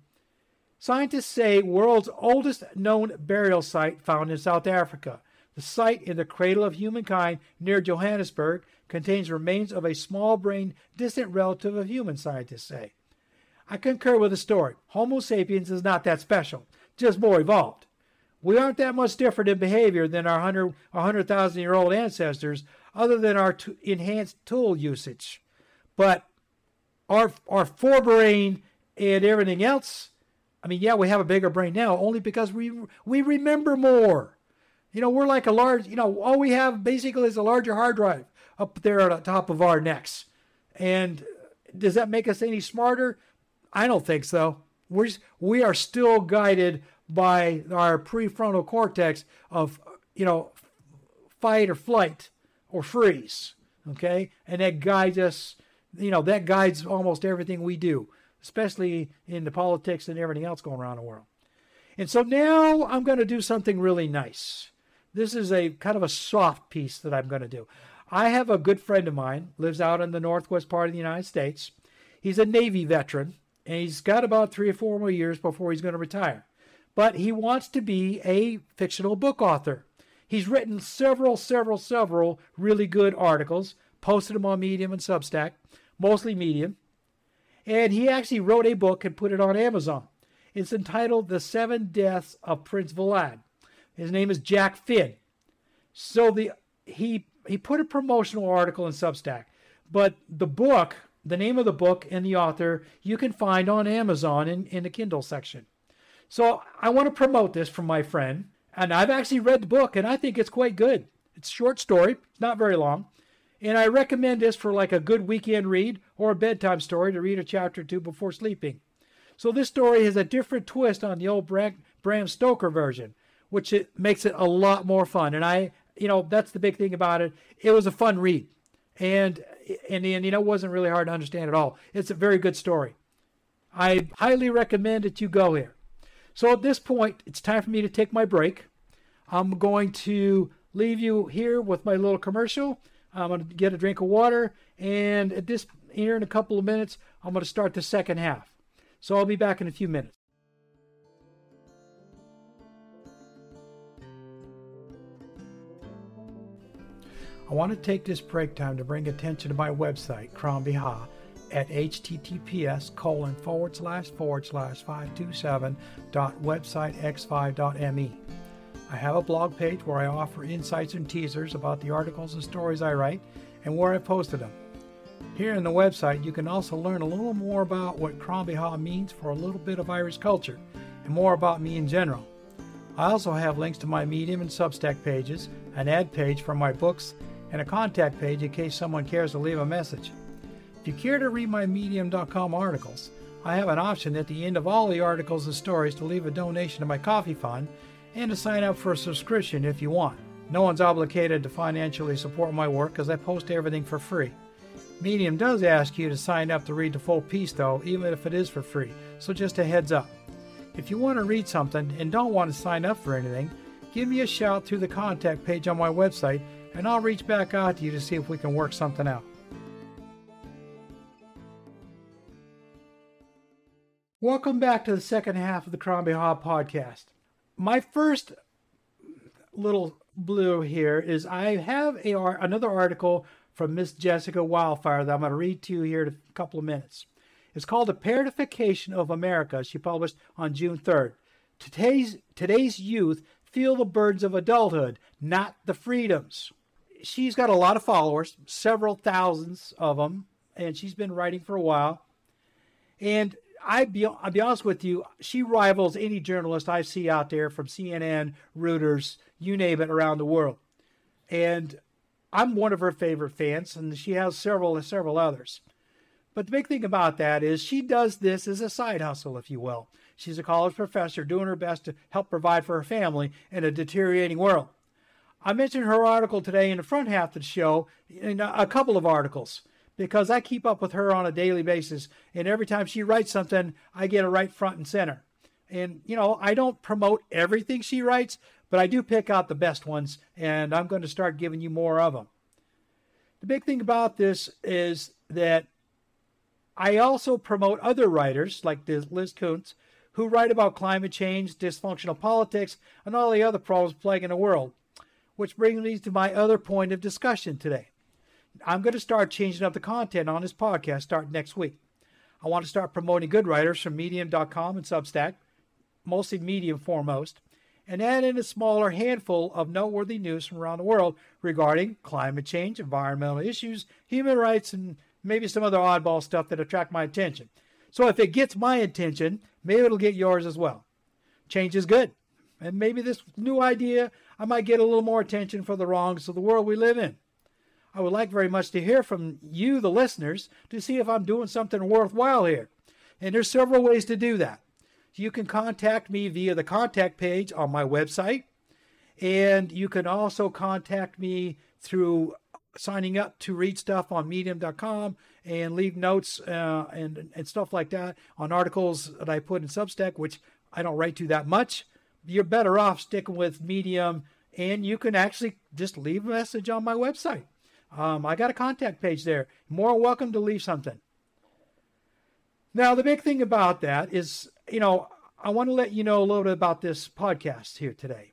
scientists say world's oldest known burial site found in South Africa. The site in the cradle of humankind near Johannesburg contains remains of a small brained distant relative of human, scientists say. I concur with the story. Homo sapiens is not that special, just more evolved. We aren't that much different in behavior than our 100,000 100, year old ancestors, other than our t- enhanced tool usage. But our, our forebrain and everything else, I mean, yeah, we have a bigger brain now only because we, we remember more. You know, we're like a large, you know, all we have basically is a larger hard drive up there on the top of our necks. And does that make us any smarter? I don't think so. We're, we are still guided by our prefrontal cortex of, you know, fight or flight or freeze. Okay. And that guides us, you know, that guides almost everything we do, especially in the politics and everything else going around the world. And so now I'm going to do something really nice. This is a kind of a soft piece that I'm going to do. I have a good friend of mine, lives out in the northwest part of the United States. He's a Navy veteran, and he's got about three or four more years before he's going to retire. But he wants to be a fictional book author. He's written several, several, several really good articles, posted them on Medium and Substack, mostly Medium. And he actually wrote a book and put it on Amazon. It's entitled The Seven Deaths of Prince Vlad. His name is Jack Finn. So the he he put a promotional article in Substack, but the book, the name of the book and the author, you can find on Amazon in, in the Kindle section. So I want to promote this from my friend, and I've actually read the book and I think it's quite good. It's a short story, it's not very long. And I recommend this for like a good weekend read or a bedtime story to read a chapter or two before sleeping. So this story has a different twist on the old Bram Stoker version which it makes it a lot more fun. And I, you know, that's the big thing about it. It was a fun read. and and, and you know it wasn't really hard to understand at all. It's a very good story. I highly recommend that you go here. So at this point, it's time for me to take my break. I'm going to leave you here with my little commercial. I'm going to get a drink of water, and at this here in a couple of minutes, I'm going to start the second half. So I'll be back in a few minutes. I want to take this break time to bring attention to my website, Ha, at https colon forward slash forward slash 527 dot website x5.me. I have a blog page where I offer insights and teasers about the articles and stories I write and where I posted them. Here in the website, you can also learn a little more about what Crann Bethadh means for a little bit of Irish culture and more about me in general. I also have links to my Medium and Substack pages, an ad page for my books, and a contact page in case someone cares to leave a message. If you care to read my Medium.com articles, I have an option at the end of all the articles and stories to leave a donation to my coffee fund and to sign up for a subscription if you want. No one's obligated to financially support my work because I post everything for free. Medium does ask you to sign up to read the full piece though, even if it is for free, so just a heads up. If you want to read something and don't want to sign up for anything, give me a shout through the contact page on my website and I'll reach back out to you to see if we can work something out. Welcome back to the second half of the Crann Bethadh podcast. My first little blue here is I have a, another article from Miss Jessica Wildfire that I'm going to read to you here in a couple of minutes. It's called The Parentification of America. She published on June 3rd. Today's, today's youth feel the burdens of adulthood, not the freedoms. She's got a lot of followers, several thousands of them, and she's been writing for a while. And I be, I'll be honest with you, she rivals any journalist I see out there from CNN, Reuters, you name it, around the world. And I'm one of her favorite fans, and she has several several others. But the big thing about that is she does this as a side hustle, if you will. She's a college professor doing her best to help provide for her family in a deteriorating world. I mentioned her article today in the front half of the show, in a couple of articles, because I keep up with her on a daily basis. And every time she writes something, I get it right front and center. And, you know, I don't promote everything she writes, but I do pick out the best ones, and I'm going to start giving you more of them. The big thing about this is that I also promote other writers like Liz Koontz who write about climate change, dysfunctional politics, and all the other problems plaguing the world. Which brings me to my other point of discussion today. I'm going to start changing up the content on this podcast starting next week. I want to start promoting good writers from Medium.com and Substack, mostly Medium foremost, and add in a smaller handful of noteworthy news from around the world regarding climate change, environmental issues, human rights, and maybe some other oddball stuff that attract my attention. So if it gets my attention, maybe it'll get yours as well. Change is good. And maybe this new idea, I might get a little more attention for the wrongs of the world we live in. I would like very much to hear from you, the listeners, to see if I'm doing something worthwhile here. And there's several ways to do that. You can contact me via the contact page on my website. And you can also contact me through signing up to read stuff on medium.com and leave notes uh, and, and stuff like that on articles that I put in Substack, which I don't write to that much. You're better off sticking with Medium, and you can actually just leave a message on my website. Um, I got a contact page there. More welcome to leave something. Now, the big thing about that is, you know, I want to let you know a little bit about this podcast here today.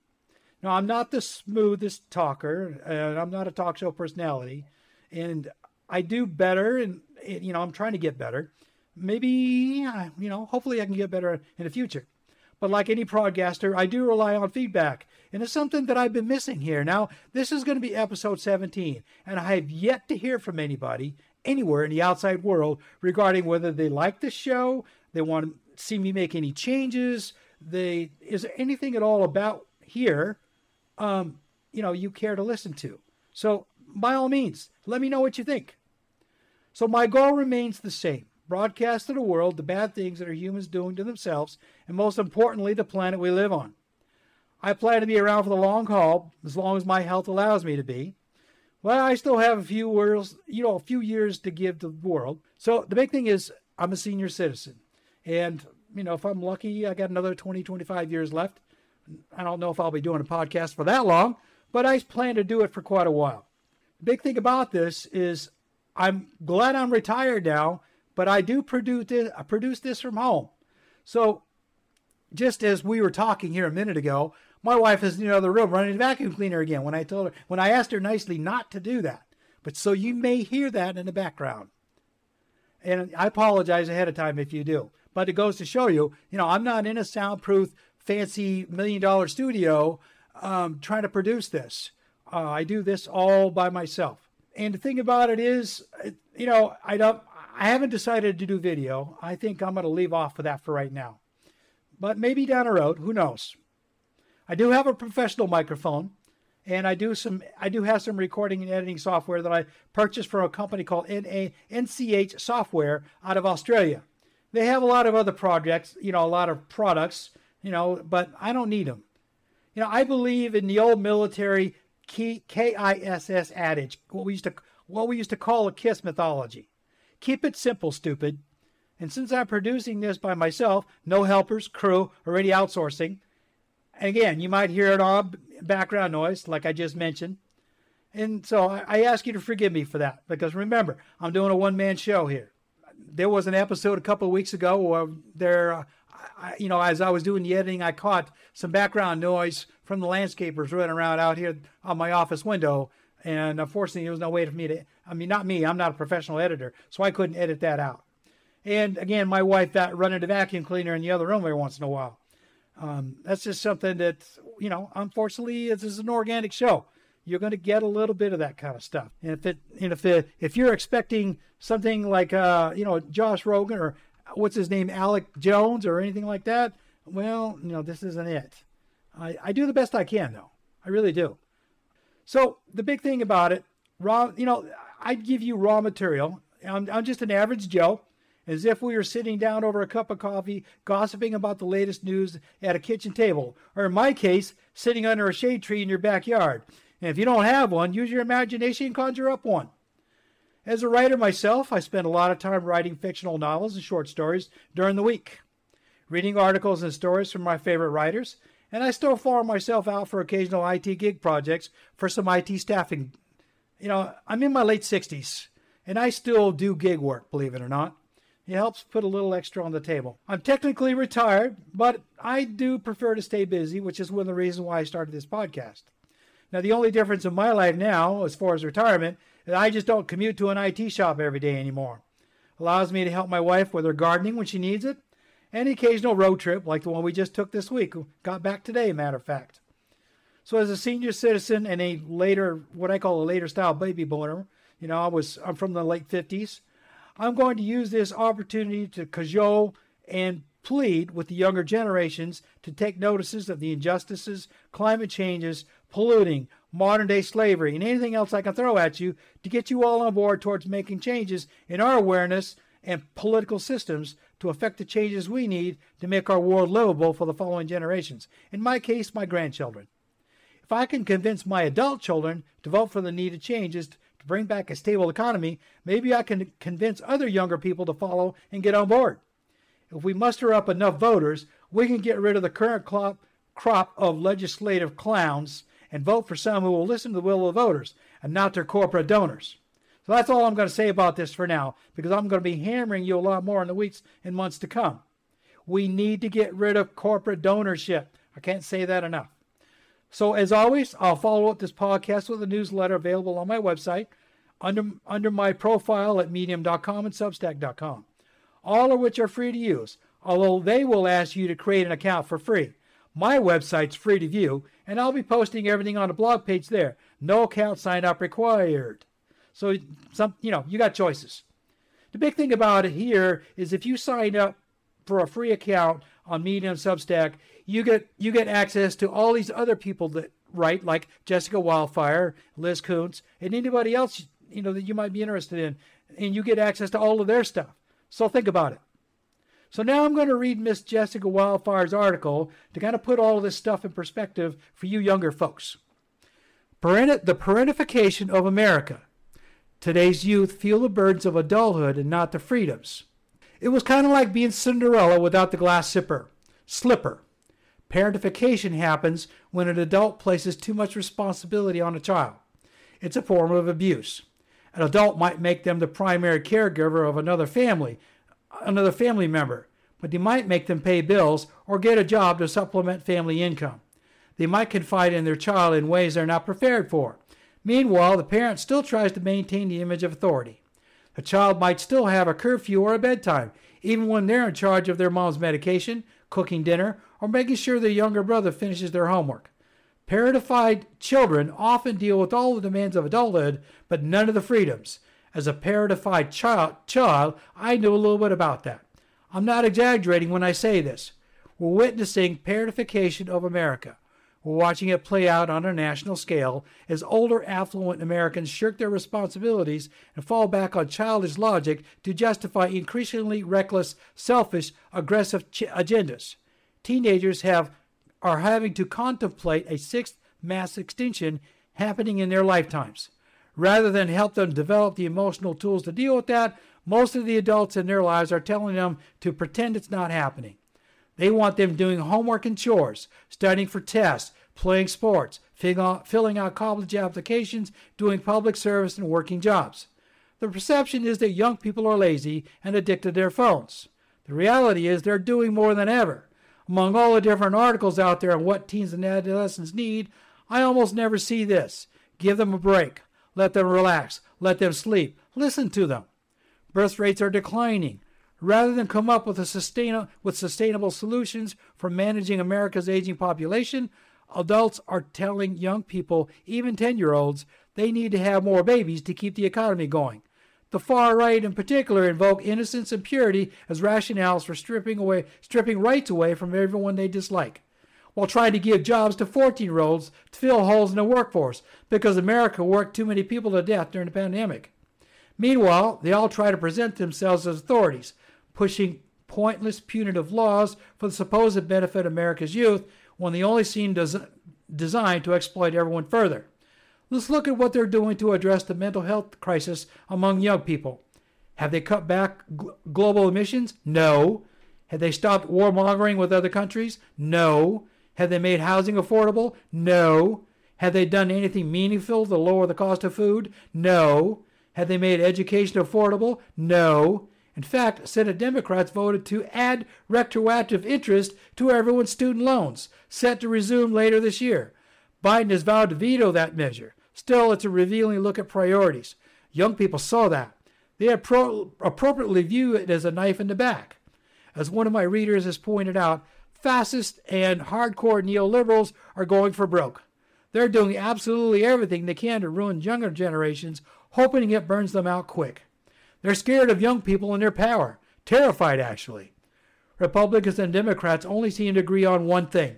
Now, I'm not the smoothest talker, and I'm not a talk show personality, and I do better, and you know, I'm trying to get better. Maybe, you know, hopefully I can get better in the future. But like any broadcaster, I do rely on feedback, and it's something that I've been missing here. Now, this is going to be episode 17, and I have yet to hear from anybody anywhere in the outside world regarding whether they like the show, they want to see me make any changes. They is there anything at all about here, um, you know, you care to listen to? So by all means, let me know what you think. So my goal remains the same: broadcast to the world the bad things that are humans doing to themselves, and most importantly, the planet we live on. I plan to be around for the long haul, as long as my health allows me to be. Well, I still have a few worlds, you know, a few years to give to the world. So the big thing is I'm a senior citizen. And, you know, if I'm lucky, I got another 20, 25 years left. I don't know if I'll be doing a podcast for that long, but I plan to do it for quite a while. The big thing about this is I'm glad I'm retired now, but I do produce this, I produce this from home. So just as we were talking here a minute ago, my wife is in the other room running the vacuum cleaner again when I told her when I asked her nicely not to do that. But so you may hear that in the background. And I apologize ahead of time if you do. But it goes to show you, you know, I'm not in a soundproof, fancy million dollar studio um, trying to produce this. Uh, I do this all by myself. And the thing about it is, you know, I don't, I haven't decided to do video. I think I'm going to leave off of that for right now. But maybe down the road, who knows? I do have a professional microphone, and I do some I do have some recording and editing software that I purchased from a company called NA, NCH Software out of Australia. They have a lot of other projects, you know, a lot of products, you know, but I don't need them. You know, I believe in the old military KISS adage, what we used to what we used to call a KISS mythology. Keep it simple, stupid. And since I'm producing this by myself, no helpers, crew, or any outsourcing, again, you might hear an odd background noise, like I just mentioned. And so I ask you to forgive me for that because remember, I'm doing a one man show here. There was an episode a couple of weeks ago where there, uh, I, you know, as I was doing the editing, I caught some background noise from the landscapers running around out here on my office window. And unfortunately, there was no way for me to, I mean, not me, I'm not a professional editor, so I couldn't edit that out. And again, my wife that running the vacuum cleaner in the other room every once in a while. Um, that's just something that, you know, unfortunately, this is an organic show. You're going to get a little bit of that kind of stuff. And if it, and if it, if you're expecting something like, uh, you know, Josh Rogan or what's his name, Alec Jones or anything like that, well, you know, this isn't it. I, I do the best I can, though. I really do. So the big thing about it, Rob, you know, I'd give you raw material. I'm, I'm just an average Joe as if we were sitting down over a cup of coffee, gossiping about the latest news at a kitchen table, or in my case, sitting under a shade tree in your backyard. And if you don't have one, use your imagination and conjure up one. As a writer myself, I spend a lot of time writing fictional novels and short stories during the week, reading articles and stories from my favorite writers, and I still farm myself out for occasional IT gig projects for some IT staffing. You know, I'm in my late 60s, and I still do gig work, believe it or not. It helps put a little extra on the table. I'm technically retired, but I do prefer to stay busy, which is one of the reasons why I started this podcast. Now, the only difference in my life now, as far as retirement, is I just don't commute to an IT shop every day anymore. Allows me to help my wife with her gardening when she needs it, and occasional road trip like the one we just took this week. Got back today, matter of fact. So, as a senior citizen and a later, what I call a later style baby boomer, you know, I was I'm from the late 50s. I'm going to use this opportunity to cajole and plead with the younger generations to take notices of the injustices, climate changes, polluting, modern day slavery, and anything else I can throw at you to get you all on board towards making changes in our awareness and political systems to affect the changes we need to make our world livable for the following generations. In my case, my grandchildren. If I can convince my adult children to vote for the needed changes to bring back a stable economy, maybe I can convince other younger people to follow and get on board. If we muster up enough voters, we can get rid of the current crop, crop of legislative clowns and vote for some who will listen to the will of the voters and not their corporate donors. So that's all I'm going to say about this for now, because I'm going to be hammering you a lot more in the weeks and months to come. We need to get rid of corporate donorship. I can't say that enough. So, as always, I'll follow up this podcast with a newsletter available on my website under, under my profile at medium.com and substack.com, all of which are free to use, although they will ask you to create an account for free. My website's free to view, and I'll be posting everything on the blog page there. No account sign up required. So, some you know, you got choices. The big thing about it here is if you sign up for a free account on Medium Substack, you get you get access to all these other people that write, like Jessica Wildfire, Liz Kuntz, and anybody else you know that you might be interested in, and you get access to all of their stuff. So think about it. So now I'm going to read Miss Jessica Wildfire's article to kind of put all of this stuff in perspective for you younger folks. the parentification of America. Today's youth feel the burdens of adulthood and not the freedoms. It was kind of like being Cinderella without the glass slipper. Slipper. Parentification happens when an adult places too much responsibility on a child. It's a form of abuse. An adult might make them the primary caregiver of another family, another family member, but they might make them pay bills or get a job to supplement family income. They might confide in their child in ways they're not prepared for. Meanwhile, the parent still tries to maintain the image of authority. The child might still have a curfew or a bedtime, even when they're in charge of their mom's medication, cooking dinner, or making sure their younger brother finishes their homework. Parentified children often deal with all the demands of adulthood, but none of the freedoms. As a parentified child, child, I know a little bit about that. I'm not exaggerating when I say this. We're witnessing parentification of America. We're watching it play out on a national scale as older, affluent Americans shirk their responsibilities and fall back on childish logic to justify increasingly reckless, selfish, aggressive ch- agendas. Teenagers have are having to contemplate a sixth mass extinction happening in their lifetimes. Rather than help them develop the emotional tools to deal with that, most of the adults in their lives are telling them to pretend it's not happening. They want them doing homework and chores, studying for tests, playing sports, filling out college applications, doing public service, and working jobs. The perception is that young people are lazy and addicted to their phones. The reality is they're doing more than ever. Among all the different articles out there on what teens and adolescents need, I almost never see this. Give them a break. Let them relax. Let them sleep. Listen to them. Birth rates are declining. Rather than come up with, sustain- with sustainable solutions for managing America's aging population, adults are telling young people, even 10 year olds, they need to have more babies to keep the economy going. The far right, in particular, invoke innocence and purity as rationales for stripping away, stripping rights away from everyone they dislike, while trying to give jobs to 14-year-olds to fill holes in the workforce because America worked too many people to death during the pandemic. Meanwhile, they all try to present themselves as authorities, pushing pointless punitive laws for the supposed benefit of America's youth when they only seem des- designed to exploit everyone further. Let's look at what they're doing to address the mental health crisis among young people. Have they cut back gl- global emissions? No. Have they stopped warmongering with other countries? No. Have they made housing affordable? No. Have they done anything meaningful to lower the cost of food? No. Have they made education affordable? No. In fact, Senate Democrats voted to add retroactive interest to everyone's student loans, set to resume later this year. Biden has vowed to veto that measure. Still, it's a revealing look at priorities. Young people saw that. They appro- appropriately view it as a knife in the back. As one of my readers has pointed out, fascist and hardcore neoliberals are going for broke. They're doing absolutely everything they can to ruin younger generations, hoping it burns them out quick. They're scared of young people and their power, terrified actually. Republicans and Democrats only seem to agree on one thing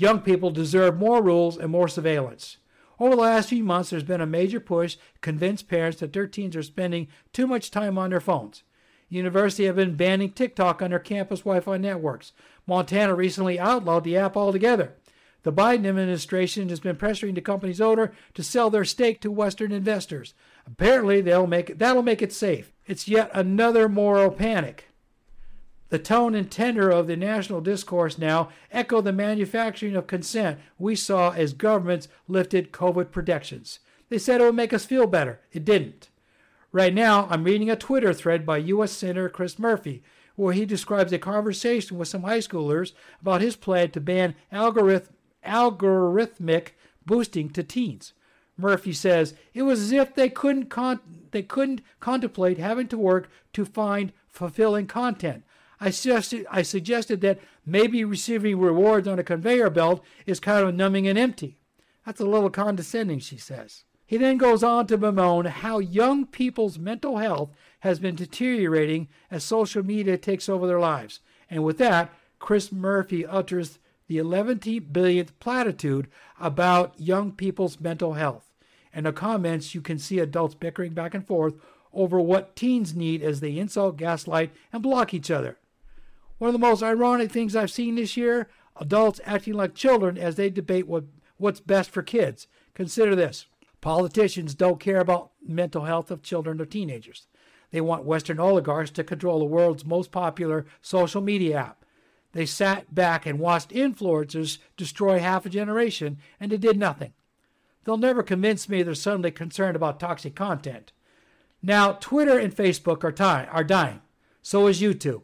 young people deserve more rules and more surveillance. Over the last few months, there's been a major push to convince parents that their teens are spending too much time on their phones. University have been banning TikTok on their campus Wi-Fi networks. Montana recently outlawed the app altogether. The Biden administration has been pressuring the company's owner to sell their stake to Western investors. Apparently, they'll make it, that'll make it safe. It's yet another moral panic. The tone and tenor of the national discourse now echo the manufacturing of consent we saw as governments lifted COVID protections. They said it would make us feel better. It didn't. Right now, I'm reading a Twitter thread by U.S. Senator Chris Murphy, where he describes a conversation with some high schoolers about his plan to ban algorithm, algorithmic boosting to teens. Murphy says it was as if they couldn't con- they couldn't contemplate having to work to find fulfilling content. I suggested, I suggested that maybe receiving rewards on a conveyor belt is kind of numbing and empty. That's a little condescending, she says. He then goes on to bemoan how young people's mental health has been deteriorating as social media takes over their lives. And with that, Chris Murphy utters the 11th billionth platitude about young people's mental health. In the comments, you can see adults bickering back and forth over what teens need as they insult, gaslight, and block each other. One of the most ironic things I've seen this year adults acting like children as they debate what, what's best for kids. Consider this politicians don't care about mental health of children or teenagers. They want Western oligarchs to control the world's most popular social media app. They sat back and watched influencers destroy half a generation, and it did nothing. They'll never convince me they're suddenly concerned about toxic content. Now, Twitter and Facebook are, ty- are dying. So is YouTube.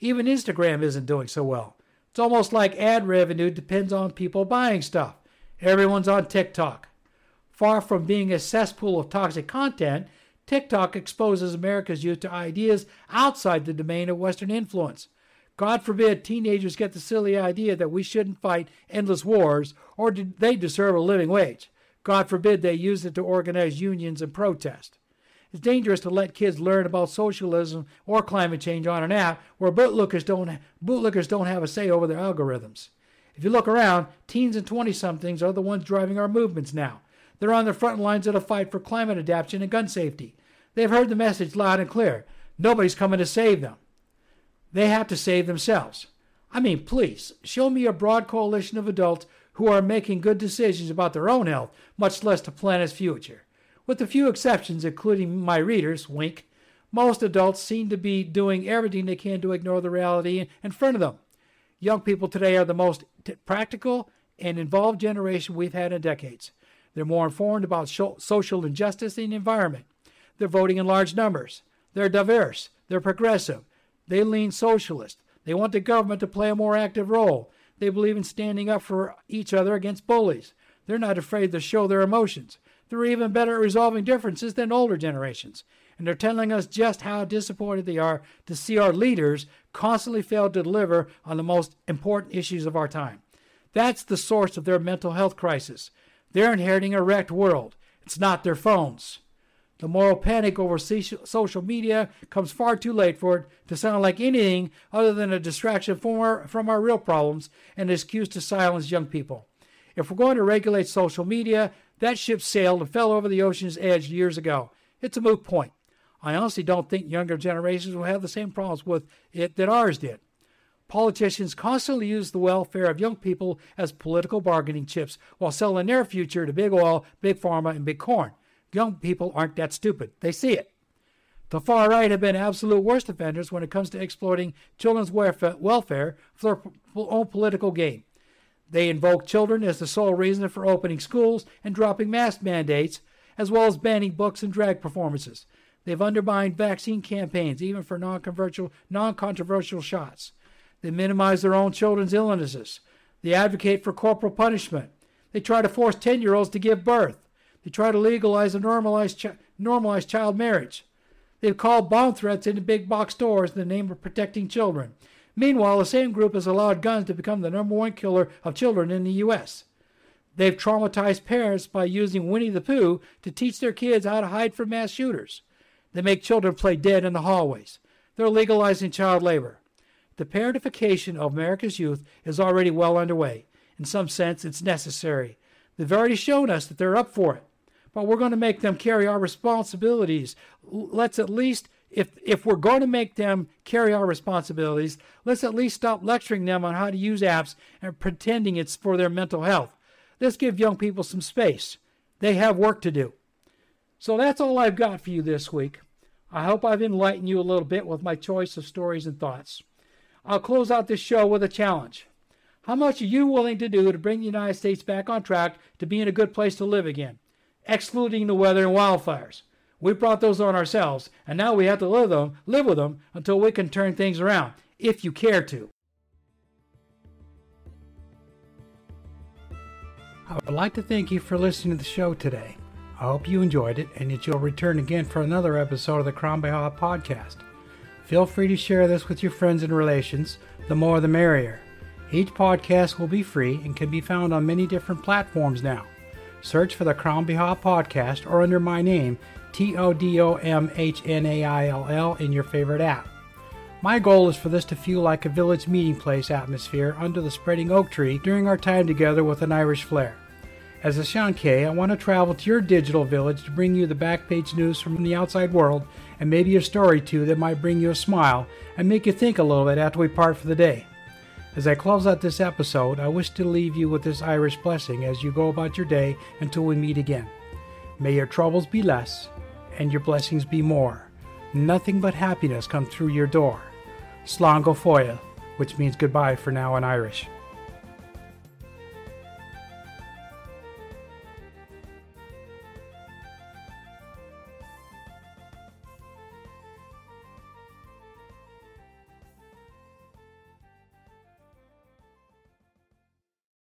Even Instagram isn't doing so well. It's almost like ad revenue depends on people buying stuff. Everyone's on TikTok. Far from being a cesspool of toxic content, TikTok exposes America's youth to ideas outside the domain of Western influence. God forbid teenagers get the silly idea that we shouldn't fight endless wars or they deserve a living wage. God forbid they use it to organize unions and protest. It's dangerous to let kids learn about socialism or climate change on an app where bootlickers don't, bootlickers don't have a say over their algorithms. If you look around, teens and 20 somethings are the ones driving our movements now. They're on the front lines of the fight for climate adaptation and gun safety. They've heard the message loud and clear. Nobody's coming to save them. They have to save themselves. I mean, please, show me a broad coalition of adults who are making good decisions about their own health, much less the planet's future. With a few exceptions, including my readers, wink, most adults seem to be doing everything they can to ignore the reality in front of them. Young people today are the most t- practical and involved generation we've had in decades. They're more informed about social injustice and environment. They're voting in large numbers. They're diverse. They're progressive. They lean socialist. They want the government to play a more active role. They believe in standing up for each other against bullies. They're not afraid to show their emotions. They're even better at resolving differences than older generations. And they're telling us just how disappointed they are to see our leaders constantly fail to deliver on the most important issues of our time. That's the source of their mental health crisis. They're inheriting a wrecked world. It's not their phones. The moral panic over social media comes far too late for it to sound like anything other than a distraction from our, from our real problems and an excuse to silence young people. If we're going to regulate social media, that ship sailed and fell over the ocean's edge years ago. It's a moot point. I honestly don't think younger generations will have the same problems with it that ours did. Politicians constantly use the welfare of young people as political bargaining chips while selling their future to big oil, big pharma, and big corn. Young people aren't that stupid. They see it. The far right have been absolute worst offenders when it comes to exploiting children's welfare for their own political gain. They invoke children as the sole reason for opening schools and dropping mask mandates, as well as banning books and drag performances. They've undermined vaccine campaigns, even for non controversial shots. They minimize their own children's illnesses. They advocate for corporal punishment. They try to force 10 year olds to give birth. They try to legalize and normalize, chi- child marriage. They've called bomb threats into big box stores in the name of protecting children. Meanwhile, the same group has allowed guns to become the number one killer of children in the U.S. They've traumatized parents by using Winnie the Pooh to teach their kids how to hide from mass shooters. They make children play dead in the hallways. They're legalizing child labor. The parentification of America's youth is already well underway. In some sense, it's necessary. They've already shown us that they're up for it. But we're going to make them carry our responsibilities. Let's at least, if, if we're going to make them carry our responsibilities, let's at least stop lecturing them on how to use apps and pretending it's for their mental health. Let's give young people some space. They have work to do. So that's all I've got for you this week. I hope I've enlightened you a little bit with my choice of stories and thoughts. I'll close out this show with a challenge. How much are you willing to do to bring the United States back on track to being a good place to live again, excluding the weather and wildfires? We brought those on ourselves, and now we have to live them, live with them until we can turn things around, if you care to. I would like to thank you for listening to the show today. I hope you enjoyed it and that you'll return again for another episode of the Crann Bethadh podcast. Feel free to share this with your friends and relations, the more the merrier. Each podcast will be free and can be found on many different platforms now. Search for the Crann Bethadh podcast or under my name, T O D O M H N A I L L, in your favorite app. My goal is for this to feel like a village meeting place atmosphere under the spreading oak tree during our time together with an Irish flair. As a seanchaí, I want to travel to your digital village to bring you the back page news from the outside world and maybe a story too that might bring you a smile and make you think a little bit after we part for the day. As I close out this episode, I wish to leave you with this Irish blessing as you go about your day until we meet again. May your troubles be less and your blessings be more. Nothing but happiness come through your door. Slán go which means goodbye for now in Irish.